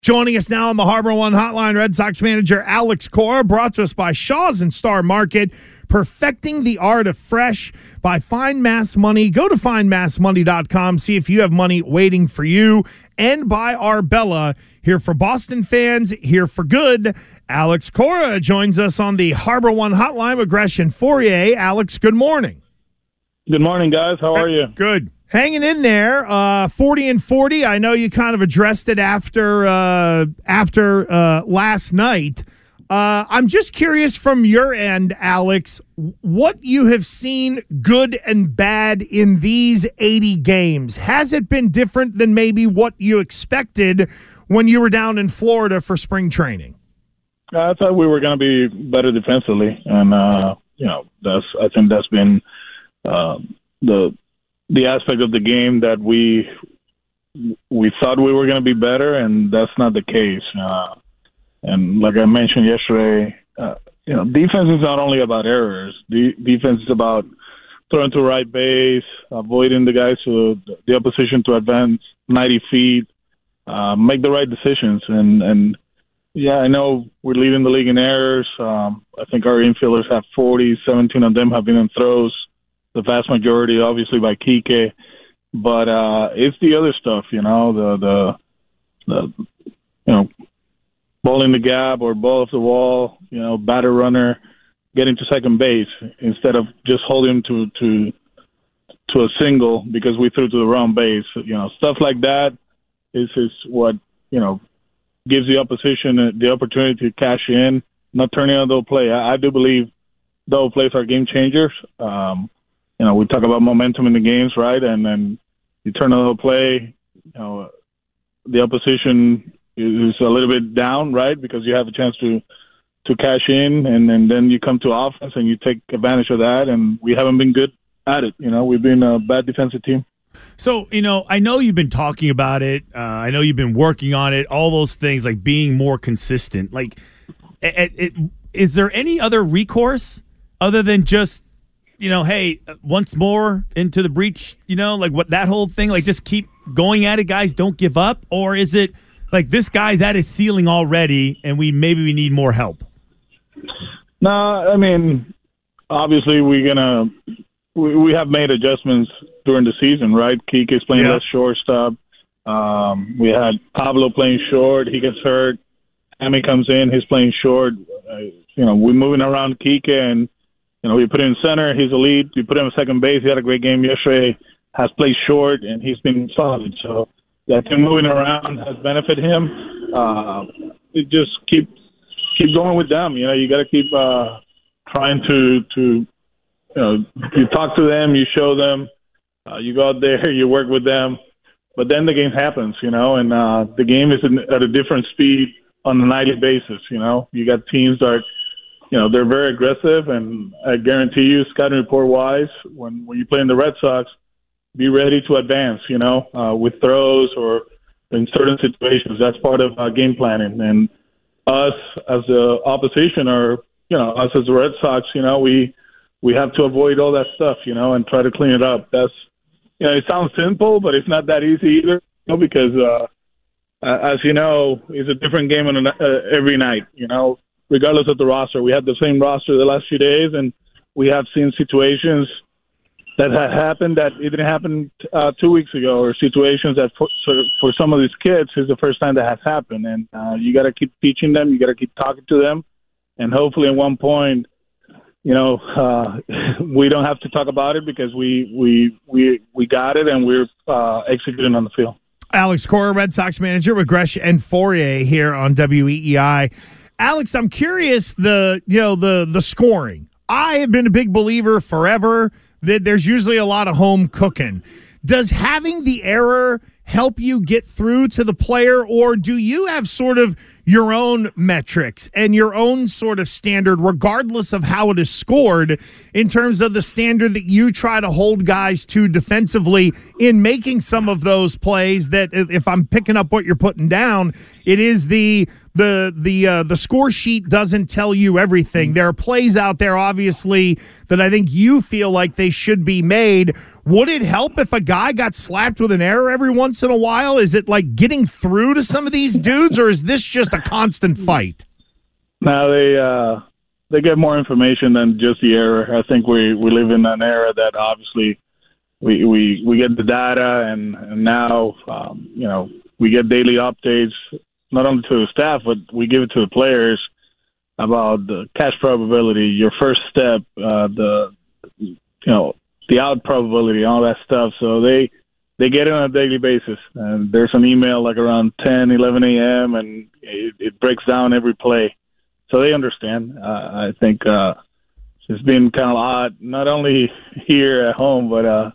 Joining us now on the Harbor One Hotline, Red Sox manager Alex Cora, brought to us by Shaw's and Star Market, perfecting the art of fresh by Find Mass Money. Go to findmassmoney.com, see if you have money waiting for you, and by Arbella, here for Boston fans, here for good. Alex Cora joins us on the Harbor One Hotline with and Fauria. Alex, good morning. Good morning, guys. How are you? Good hanging in there uh, 40 and 40 i know you kind of addressed it after uh, after uh, last night. Uh, i'm just curious from your end alex what you have seen good and bad in these 80 games. Has it been different than maybe what you expected when you were down in florida for spring training? I thought we were going to be better defensively and uh, you know that's i think that's been uh, the the aspect of the game that we we thought we were going to be better, and that's not the case. Uh, and like I mentioned yesterday, uh, you know, defense is not only about errors. De- defense is about throwing to right base, avoiding the guys to the opposition to advance 90 feet, uh, make the right decisions, and and yeah, I know we're leading the league in errors. Um, I think our infielders have 40, 17 of them have been in throws the vast majority, obviously by Kike. But uh, it's the other stuff, you know, the the the you know, ball in the gap or ball off the wall, you know, batter runner getting to second base instead of just holding to to to a single because we threw to the wrong base. You know, stuff like that is is what you know gives the opposition the opportunity to cash in, not turning on the play. I, I do believe double plays are game changers. Um, you know, we talk about momentum in the games, right? And then you turn a little play, you know, the opposition is a little bit down, right? Because you have a chance to to cash in, and, and then you come to offense and you take advantage of that. And we haven't been good at it. You know, we've been a bad defensive team. So, you know, I know you've been talking about it. Uh, I know you've been working on it, all those things like being more consistent. Like, it, it, is there any other recourse other than just you know, hey, once more into the breach, you know, like what that whole thing, like just keep going at it, guys, don't give up? Or is it like this guy's at his ceiling already and we maybe we need more help? No, I mean, obviously we're gonna we, we have made adjustments during the season, right? Keek is playing yeah. less shortstop. Um, we had Pablo playing short. He gets hurt. Amy comes in. He's playing short. Uh, you know, we're moving around Kike and you know, we put him in center. He's lead. We put him in second base. He had a great game yesterday. Has played short, and he's been solid. So that him moving around has benefited him. Uh, it just keep keep going with them. You know, you got to keep uh, trying to to you know you talk to them, you show them, uh, you go out there, you work with them, but then the game happens. You know, and uh, the game is at a different speed on a nightly basis. You know, you got teams that are you know, they're very aggressive, and I guarantee you, scouting report wise, when when you play in the Red Sox, be ready to advance. You know, uh, with throws or in certain situations. That's part of uh, game planning. And us as the opposition, or you know, us as the Red Sox, you know, we we have to avoid all that stuff, you know, and try to clean it up. That's you know, it sounds simple, but it's not that easy either. You know, because uh, as you know, it's a different game on a, uh, every night. You know, regardless of the roster. We had the same roster the last few days, and we have seen situations that have happened that it didn't happen uh, two weeks ago, or situations that for, for some of these kids is the first time that has happened, and uh, you got to keep teaching them, you got to keep talking to them, and hopefully at one point, you know, uh, we don't have to talk about it because we we we we got it and we're uh, executing on the field. Alex Cora, Red Sox manager with Gresh and Fauria here on WEEI. Alex, I'm curious the you know the the scoring. I have been a big believer forever that there's usually a lot of home cooking. Does having the error help you get through to the player, or do you have sort of your own metrics and your own sort of standard, regardless of how it is scored, in terms of the standard that you try to hold guys to defensively in making some of those plays? That if I'm picking up what you're putting down, it is the the the uh, the score sheet doesn't tell you everything. There are plays out there, obviously, that I think you feel like they should be made. Would it help if a guy got slapped with an error every once in a while? Is it like getting through to some of these dudes, or is this just a constant fight? Now they uh, they get more information than just the error. I think we we live in an era that obviously we we we get the data and, and now um, you know we get daily updates not only to the staff, but we give it to the players about the catch probability, your first step, uh, the you know the out probability, all that stuff. So they they get it on a daily basis. And there's an email like around 10, 11 a.m. and it, it breaks down every play. So they understand. Uh, I think uh, it's been kind of odd, not only here at home, but uh,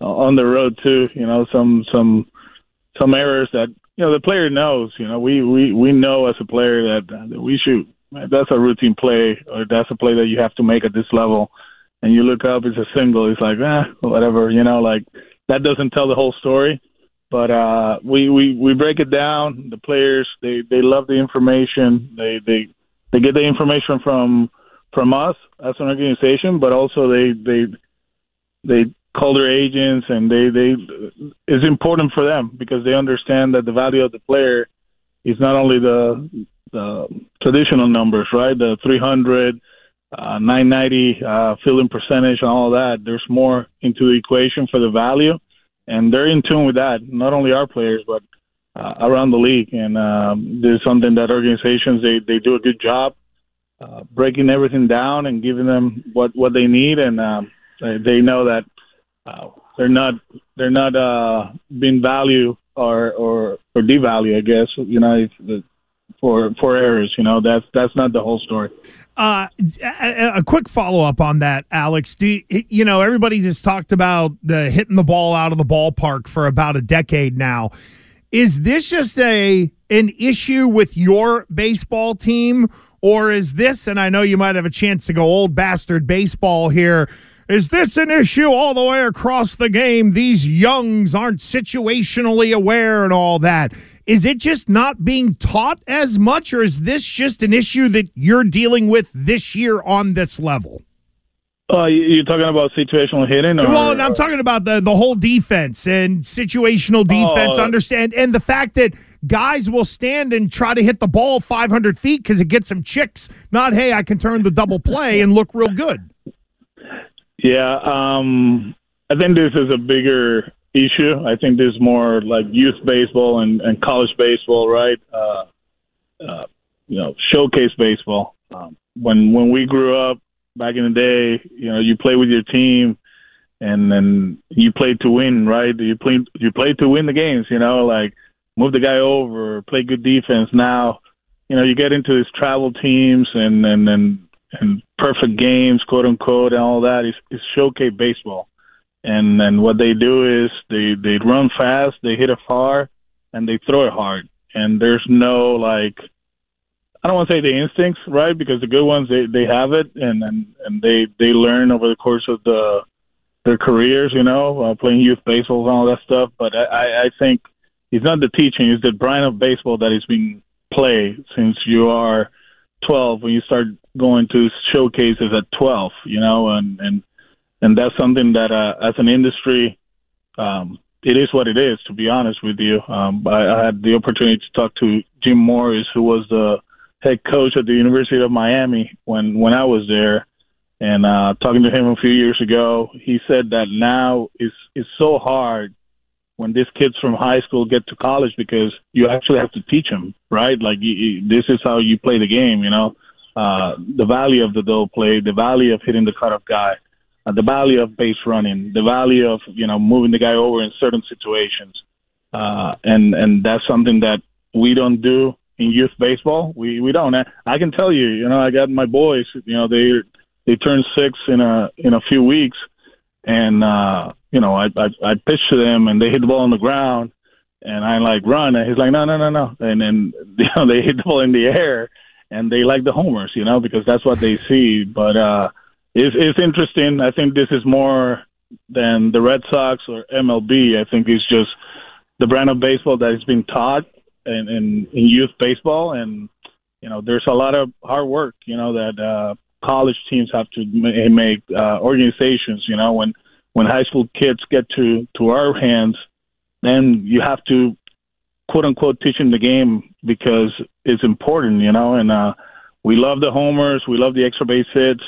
on the road too. You know, some some some errors that you know the player knows. You know, we we we know as a player that, that we shoot. That's a routine play, or that's a play that you have to make at this level. And you look up, it's a single. It's like, ah, whatever. You know, like that doesn't tell the whole story. But uh, we we we break it down. The players they they love the information. They they they get the information from from us as an organization, but also they they they call their agents and they they it's important for them because they understand that the value of the player is not only the the traditional numbers, right? The 300, uh, 990 uh, fielding percentage, and all that. There's more into the equation for the value, and they're in tune with that. Not only our players, but uh, around the league. And um, there's something that organizations they they do a good job uh, breaking everything down and giving them what what they need, and um, they, know that uh, they're not they're not uh, being value or or or devalue. I guess you know if, for for errors. You know that's that's not the whole story. Uh, a, a quick follow up on that, Alex. Do you, you know everybody just talked about hitting the ball out of the ballpark for about a decade now? Is this just a an issue with your baseball team, or is this? And I know you might have a chance to go old bastard baseball here. Is this an issue all the way across the game? These youngs aren't situationally aware and all that. Is it just not being taught as much, or is this just an issue that you're dealing with this year on this level? Uh, you're talking about situational hitting? Or, well, I'm talking about the, the whole defense and situational defense, oh. understand, and the fact that guys will stand and try to hit the ball 500 feet because it gets some chicks, not, hey, I can turn the double play and look real good. Yeah, um, I think this is a bigger issue. I think there's more like youth baseball and, and college baseball, right? Uh, uh, you know, showcase baseball. Um, when when we grew up back in the day, you know, you play with your team, and then you play to win, right? You play you play to win the games. You know, like move the guy over, play good defense. Now, you know, you get into these travel teams and and and and perfect games, quote unquote, and all that is showcase baseball. And and what they do is they they run fast, they hit it far, and they throw it hard. And there's no like I don't want to say the instincts, right? Because the good ones they they have it, and and and they they learn over the course of the their careers, you know, uh, playing youth baseball and all that stuff. But I I think it's not the teaching; it's the brand of baseball that is being played since you are 12 when you start going to showcases at 12 you know and and and that's something that uh, as an industry um it is what it is to be honest with you um I, I had the opportunity to talk to Jim Morris who was the head coach at the University of Miami when when I was there And uh, talking to him a few years ago, he said that now it's it's so hard when these kids from high school get to college because you actually have to teach them, right? Like you, you, this is how you play the game, you know. Uh, the value of the double play, the value of hitting the cutoff guy, uh, the value of base running, the value of you know moving the guy over in certain situations, uh, and and that's something that we don't do in youth baseball. We we don't. I can tell you, you know, I got my boys. You know, they they turn six in a in a few weeks, and uh, you know, I I, I pitch to them, and they hit the ball on the ground, and I like run, and he's like, no, no, no, no, and then you know they hit the ball in the air, and they like the homers, you know, because that's what they see. But uh, it's it's interesting. I think this is more than the Red Sox or MLB. I think it's just the brand of baseball that is being taught in, in, in youth baseball, and you know, there's a lot of hard work, you know, that uh, college teams have to make uh, organizations. You know, when when high school kids get to to our hands, then you have to quote unquote teach them the game because it's important. You know, and uh, we love the homers, we love the extra base hits,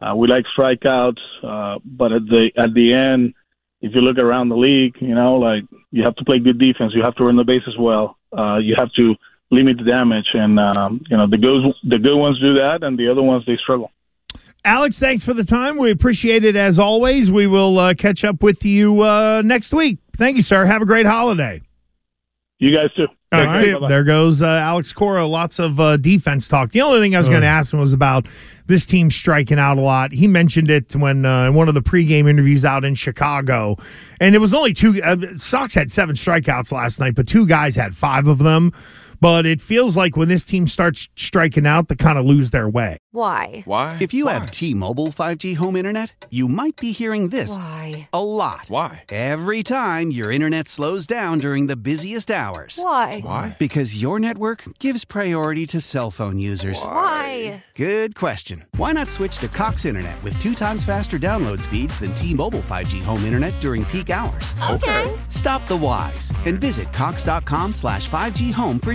uh, we like strikeouts, uh, but at the at the end. If you look around the league, you know, like you have to play good defense, you have to run the bases well, uh, you have to limit the damage, and um, you know the good the good ones do that, and the other ones they struggle. Alex, thanks for the time. We appreciate it as always. We will uh, catch up with you uh, next week. Thank you, sir. Have a great holiday. You guys too. All right. There goes uh, Alex Cora. Lots of uh, defense talk. The only thing I was going to ask him was about this team striking out a lot. He mentioned it when uh, in one of the pregame interviews out in Chicago, and it was only two. Uh, Sox had seven strikeouts last night, but two guys had five of them. But it feels like when this team starts striking out, they kind of lose their way. Why? Why? If you Why? have T-Mobile 5G home internet, you might be hearing this Why? a lot. Why? Every time your internet slows down during the busiest hours. Why? Why? Because your network gives priority to cell phone users. Why? Good question. Why not switch to Cox Internet with two times faster download speeds than T-Mobile 5G home internet during peak hours? Okay. Stop the whys and visit cox.com slash 5G home for